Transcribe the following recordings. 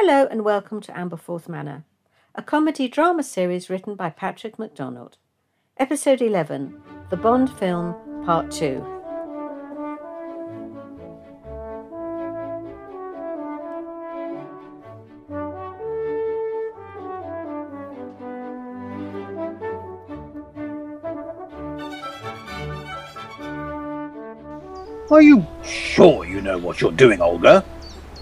Hello and welcome to Amberforth Manor, a comedy drama series written by Patrick MacDonald. Episode 11 The Bond Film, Part 2. Are you sure you know what you're doing, Olga?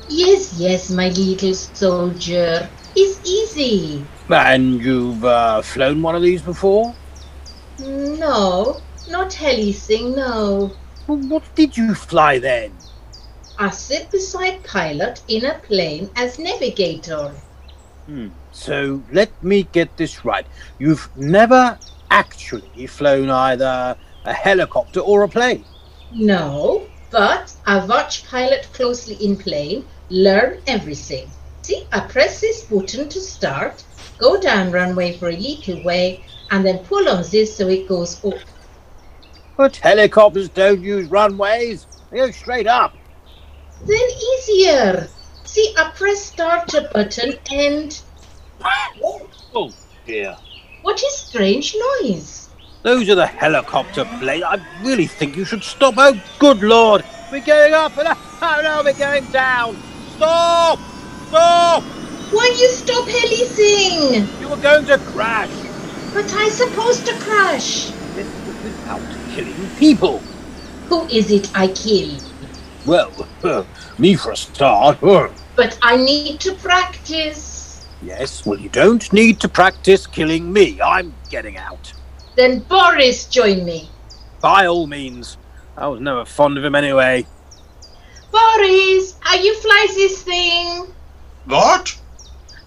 Yes, yes, my little soldier. It's easy. And you've uh, flown one of these before? No, not Helising, no. Well, what did you fly then? I sit beside pilot in a plane as navigator. Hmm. So let me get this right. You've never actually flown either a helicopter or a plane? No, but I watch pilot closely in plane, learn everything. See, I press this button to start, go down runway for a little way, and then pull on this so it goes up. But helicopters don't use runways. They go straight up. Then easier. See, I press starter button and Oh dear. what is strange noise? Those are the helicopter blades. I really think you should stop. Oh, good lord. We're going up and oh no, we're going down. Stop! Stop! Why you stop Helising? You were going to crash. But I supposed to crash. This was without killing people. Who is it I kill? Well, me for a start. Uh, But I need to practice. Yes, well, you don't need to practice killing me. I'm getting out. Then Boris join me. By all means. I was never fond of him anyway. Boris, are you fly this thing? What?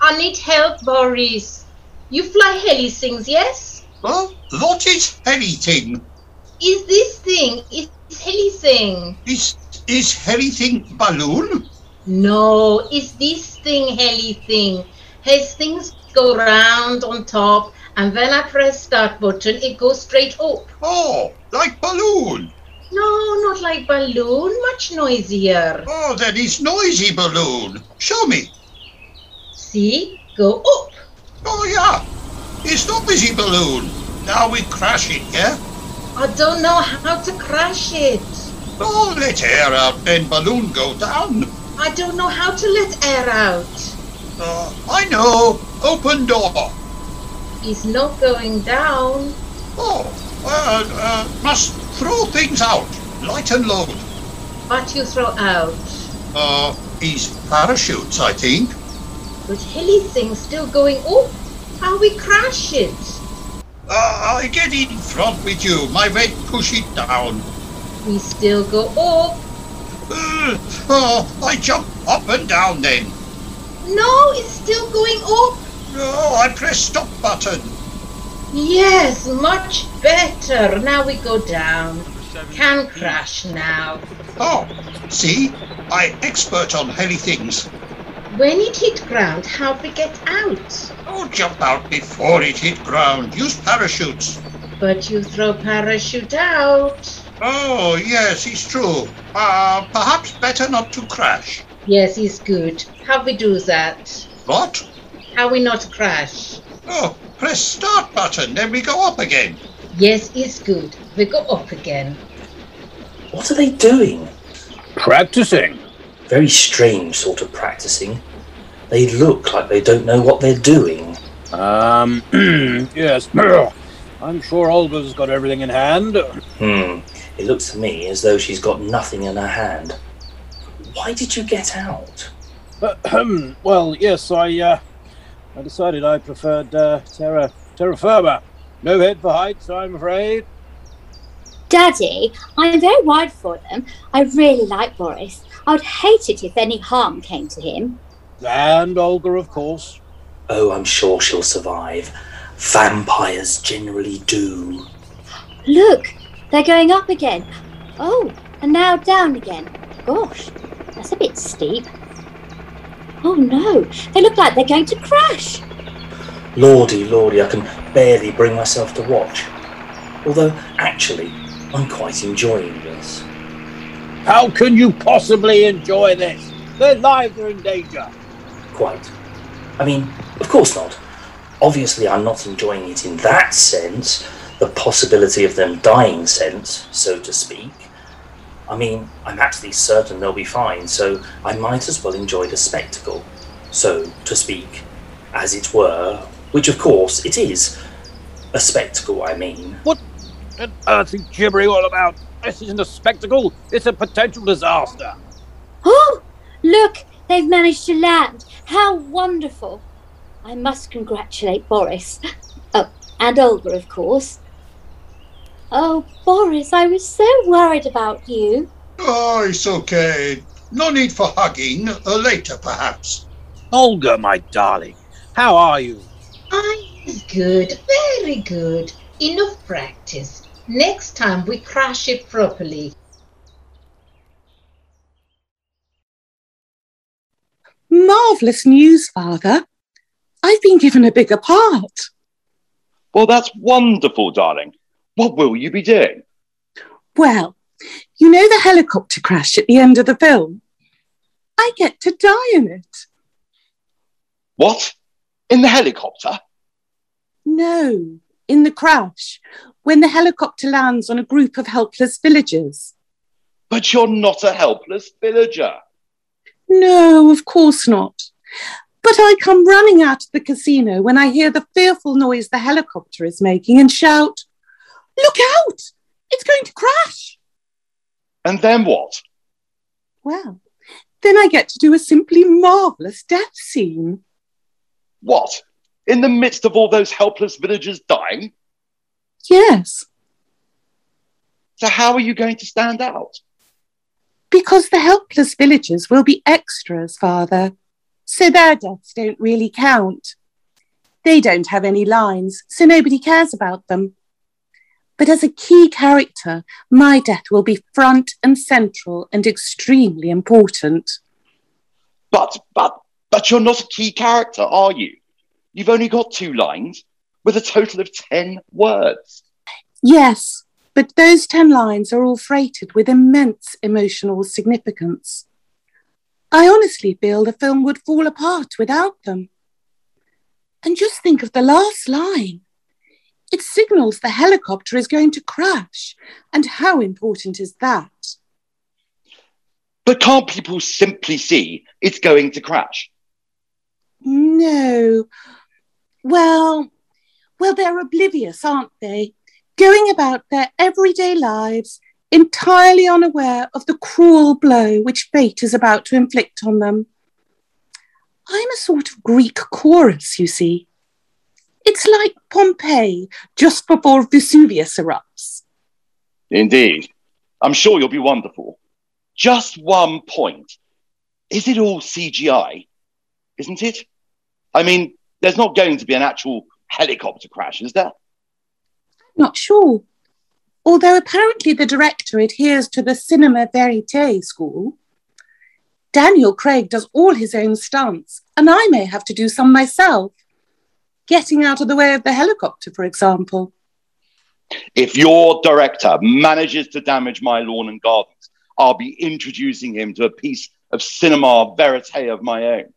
I need help, Boris. You fly Helisings, yes? Well, what is anything? Is this thing is Helising? Is is anything balloon? No, is this thing Helising? His things go round on top, and when I press start button, it goes straight up. Oh, like balloon. No, not like balloon, much noisier. Oh, that is noisy balloon. Show me. See, go up. Oh yeah, it's not busy balloon. Now we crash it, yeah? I don't know how to crash it. Oh, let air out, then balloon go down. I don't know how to let air out. Uh, I know. Open door. It's not going down. Oh, uh, uh, must throw things out. Light and load. What you throw out. Uh, is parachutes, I think. But Helising's still going up. How we crash it? Uh, I get in front with you. My weight push it down. We still go up. Uh, oh, I jump up and down then. No, it's still going up. Oh, I press stop button. Yes, much better. Now we go down. Can crash now. Oh, see? I expert on heavy things. When it hit ground, how we get out? Oh, jump out before it hit ground. Use parachutes. But you throw parachute out. Oh, yes, it's true. Uh, perhaps better not to crash. Yes, it's good. How we do that? What? How we not crash? Oh, press start button, then we go up again. Yes, it's good. We go up again. What are they doing? Practicing. Very strange sort of practicing. They look like they don't know what they're doing. Um, yes. I'm sure Olga's got everything in hand. Hmm. It looks to me as though she's got nothing in her hand. Why did you get out? Uh, well, yes, I, uh, I decided I preferred uh, terra, terra firma. No head for heights, I'm afraid. Daddy, I'm very worried for them. I really like Boris. I would hate it if any harm came to him. And Olga, of course. Oh, I'm sure she'll survive. Vampires generally do. Look, they're going up again. Oh, and now down again. Gosh, that's a bit steep. Oh no, they look like they're going to crash. Lordy, lordy, I can barely bring myself to watch. Although, actually, I'm quite enjoying this. How can you possibly enjoy this? Their lives are in danger. quite. I mean, of course not. Obviously, I'm not enjoying it in that sense, the possibility of them dying sense, so to speak. I mean, I'm actually certain they'll be fine, so I might as well enjoy the spectacle, so to speak, as it were, which of course it is. A spectacle, I mean. What on earth are you gibbering all about? This isn't a spectacle, it's a potential disaster. Oh, look, they've managed to land. How wonderful. I must congratulate Boris. Oh, and Olga, of course. Oh, Boris, I was so worried about you. Oh, it's okay. No need for hugging. Uh, later, perhaps. Olga, my darling, how are you? I'm good, very good. Enough practice. Next time we crash it properly. Marvellous news, Father. I've been given a bigger part. Well, that's wonderful, darling. What will you be doing? Well, you know the helicopter crash at the end of the film? I get to die in it. What? In the helicopter? No, in the crash, when the helicopter lands on a group of helpless villagers. But you're not a helpless villager. No, of course not. But I come running out of the casino when I hear the fearful noise the helicopter is making and shout, Look out! It's going to crash! And then what? Well, then I get to do a simply marvellous death scene. What? In the midst of all those helpless villagers dying? Yes, So how are you going to stand out? because the helpless villagers will be extras, Father. So their deaths don't really count. They don't have any lines, so nobody cares about them. But as a key character, my death will be front and central and extremely important. But, but, but you're not a key character, are you? You've only got two lines with a total of 10 words. Yes, but those 10 lines are all freighted with immense emotional significance. I honestly feel the film would fall apart without them. And just think of the last line. It signals the helicopter is going to crash. And how important is that? But can't people simply see it's going to crash? No. Well, well, they're oblivious, aren't they? Going about their everyday lives, entirely unaware of the cruel blow which fate is about to inflict on them. I'm a sort of Greek chorus, you see. It's like Pompeii just before Vesuvius erupts. Indeed. I'm sure you'll be wonderful. Just one point. Is it all CGI? Isn't it? I mean, there's not going to be an actual helicopter crash, is there? Not sure. Although apparently the director adheres to the cinema verite school. Daniel Craig does all his own stunts, and I may have to do some myself. Getting out of the way of the helicopter, for example. If your director manages to damage my lawn and gardens, I'll be introducing him to a piece of cinema verite of my own.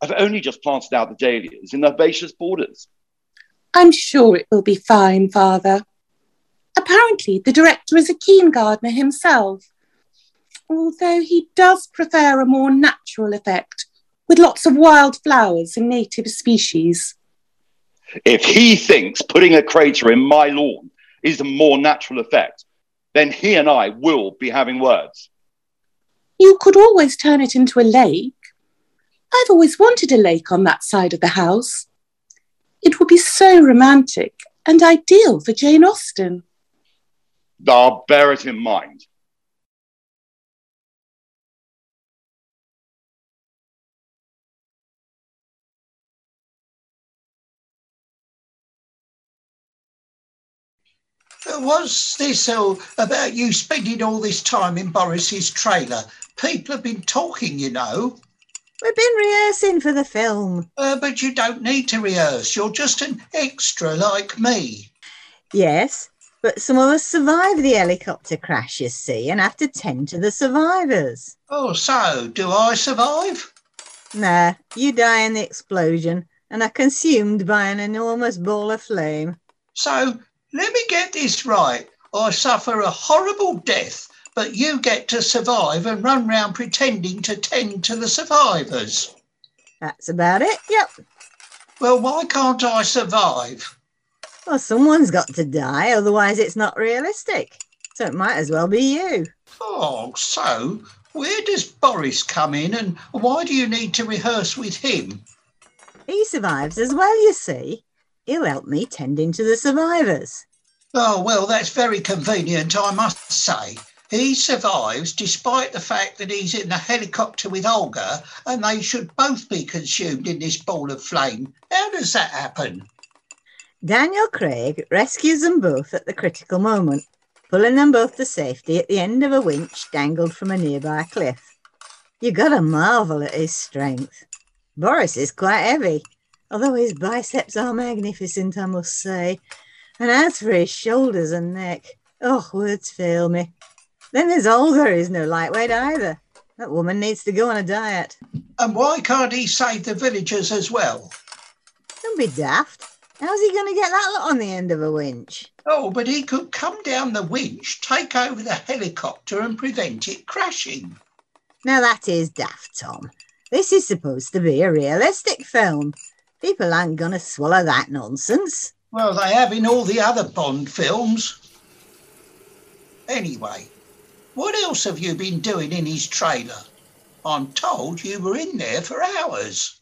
I've only just planted out the dahlias in the herbaceous borders. I'm sure it will be fine, Father. Apparently, the director is a keen gardener himself, although he does prefer a more natural effect with lots of wild flowers and native species. If he thinks putting a crater in my lawn is a more natural effect, then he and I will be having words. You could always turn it into a lake. I've always wanted a lake on that side of the house. It would be so romantic and ideal for Jane Austen. I'll bear it in mind. What's this all about you spending all this time in Boris's trailer? People have been talking, you know. We've been rehearsing for the film. Uh, but you don't need to rehearse. You're just an extra like me. Yes, but some of us survived the helicopter crash, you see, and have to tend to the survivors. Oh, so do I survive? Nah, you die in the explosion and are consumed by an enormous ball of flame. So let me get this right. I suffer a horrible death, but you get to survive and run round pretending to tend to the survivors. That's about it, yep. Well, why can't I survive? Well, someone's got to die, otherwise it's not realistic. So it might as well be you. Oh, so where does Boris come in and why do you need to rehearse with him? He survives as well, you see. He'll help me tending to the survivors. Oh, well, that's very convenient, I must say. He survives despite the fact that he's in a helicopter with Olga and they should both be consumed in this ball of flame. How does that happen? Daniel Craig rescues them both at the critical moment, pulling them both to safety at the end of a winch dangled from a nearby cliff. You gotta marvel at his strength. Boris is quite heavy, although his biceps are magnificent, I must say. And as for his shoulders and neck, oh, words fail me. Then there's Olga, who's no lightweight either. That woman needs to go on a diet. And why can't he save the villagers as well? Don't be daft. How's he going to get that lot on the end of a winch? Oh, but he could come down the winch, take over the helicopter, and prevent it crashing. Now that is daft, Tom. This is supposed to be a realistic film. People aren't going to swallow that nonsense. Well, they have in all the other Bond films. Anyway, what else have you been doing in his trailer? I'm told you were in there for hours.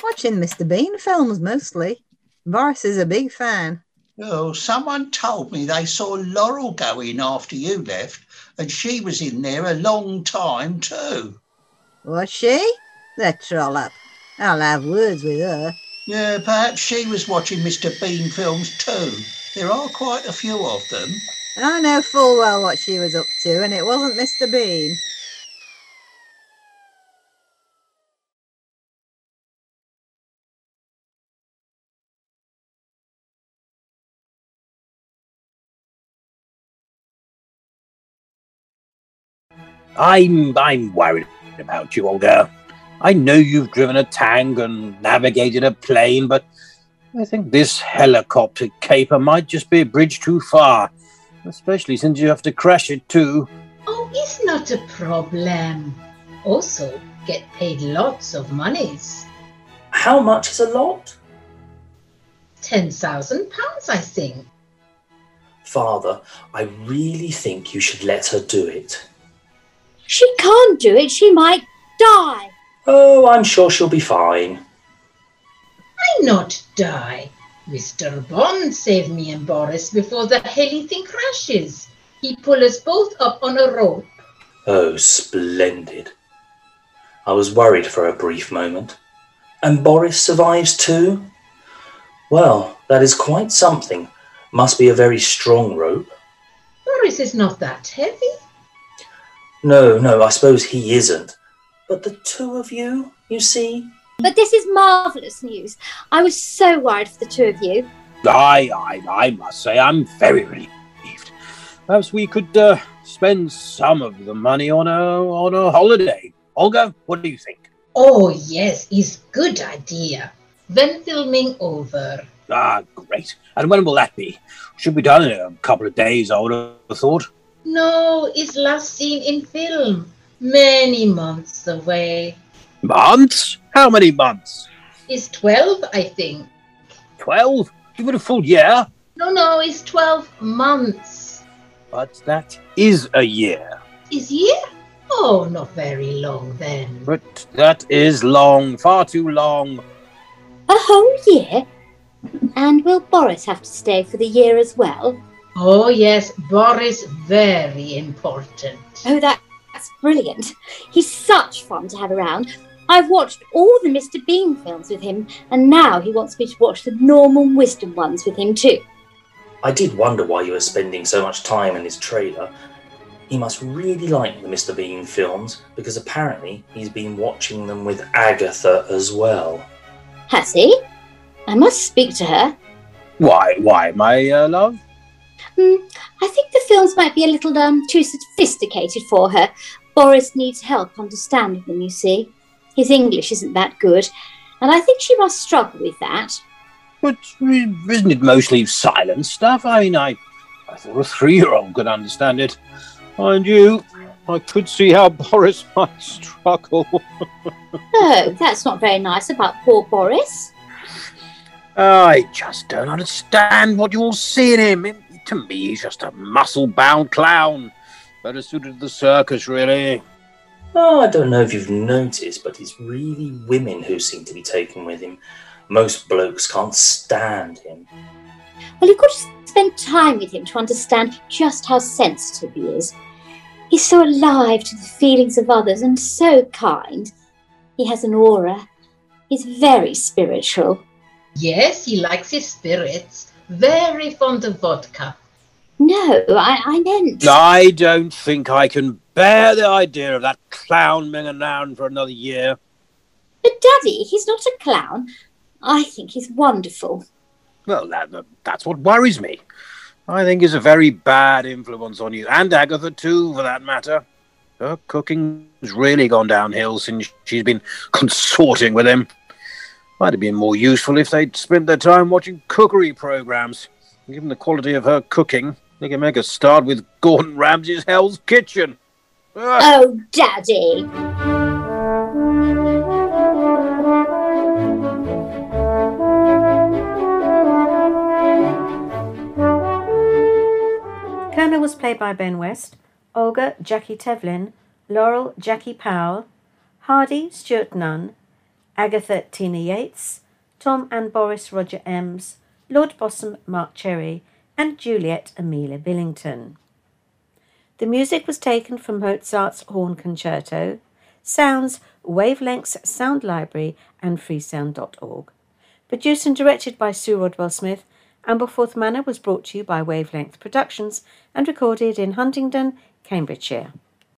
Watching Mr. Bean films mostly. Boris is a big fan. Oh, someone told me they saw Laurel go in after you left, and she was in there a long time too. Was she? The trollop. I'll have words with her. Yeah, perhaps she was watching Mr. Bean films too. There are quite a few of them. I know full well what she was up to, and it wasn't Mr. Bean. I'm I'm worried about you, Olga. I know you've driven a tank and navigated a plane, but I think this helicopter caper might just be a bridge too far, especially since you have to crash it too. Oh, it's not a problem. Also, get paid lots of monies. How much is a lot? Ten thousand pounds, I think. Father, I really think you should let her do it. She can't do it. She might die. Oh, I'm sure she'll be fine. I not die. Mr. Bond saved me and Boris before the heli thing crashes. He pull us both up on a rope. Oh, splendid. I was worried for a brief moment. And Boris survives too? Well, that is quite something. Must be a very strong rope. Boris is not that heavy. No, no, I suppose he isn't. But the two of you, you see? But this is marvellous news. I was so worried for the two of you. I, I, I must say, I'm very relieved. Perhaps we could uh, spend some of the money on a on a holiday. Olga, what do you think? Oh, yes, it's good idea. When filming over? Ah, great. And when will that be? Should be done in a couple of days, I would have thought. No, it's last seen in film. Many months away. Months? How many months? It's 12, I think. Twelve? Even a full year? No, no, it's 12 months. But that is a year. Is year? Oh, not very long then. But that is long, far too long. A whole year? And will Boris have to stay for the year as well? Oh, yes, Boris, very important. Oh, that, that's brilliant. He's such fun to have around. I've watched all the Mr. Bean films with him, and now he wants me to watch the Norman Wisdom ones with him too. I did wonder why you were spending so much time in his trailer. He must really like the Mr. Bean films because apparently he's been watching them with Agatha as well. Has he? I must speak to her. Why, why, my uh, love? Hmm, I think the films might be a little um, too sophisticated for her. Boris needs help understanding them, you see. His English isn't that good, and I think she must struggle with that. But isn't it mostly silent stuff? I mean, I, I thought a three-year-old could understand it. Mind you, I could see how Boris might struggle. Oh, that's not very nice about poor Boris. I just don't understand what you all see in him. It- to me, he's just a muscle-bound clown. Better suited to the circus, really. Oh, I don't know if you've noticed, but it's really women who seem to be taken with him. Most blokes can't stand him. Well, you've got to spend time with him to understand just how sensitive he is. He's so alive to the feelings of others and so kind. He has an aura. He's very spiritual. Yes, he likes his spirits. Very fond of vodka. No, I, I meant. I don't think I can bear the idea of that clown being around for another year. But, Daddy, he's not a clown. I think he's wonderful. Well, that, that- that's what worries me. I think he's a very bad influence on you, and Agatha too, for that matter. Her cooking's really gone downhill since she's been consorting with him. Might have been more useful if they'd spent their time watching cookery programs. Given the quality of her cooking, they can make a start with Gordon Ramsay's Hell's Kitchen. Ugh. Oh, Daddy! Kerner was played by Ben West, Olga Jackie Tevlin, Laurel Jackie Powell, Hardy Stuart Nunn, Agatha Tina Yates, Tom and Boris Roger Ems, Lord Bossum Mark Cherry, and Juliet Amelia Billington. The music was taken from Mozart's Horn Concerto, Sounds, Wavelengths Sound Library, and freesound.org. Produced and directed by Sue Rodwell Smith, Ampleforth Manor was brought to you by Wavelength Productions and recorded in Huntingdon, Cambridgeshire.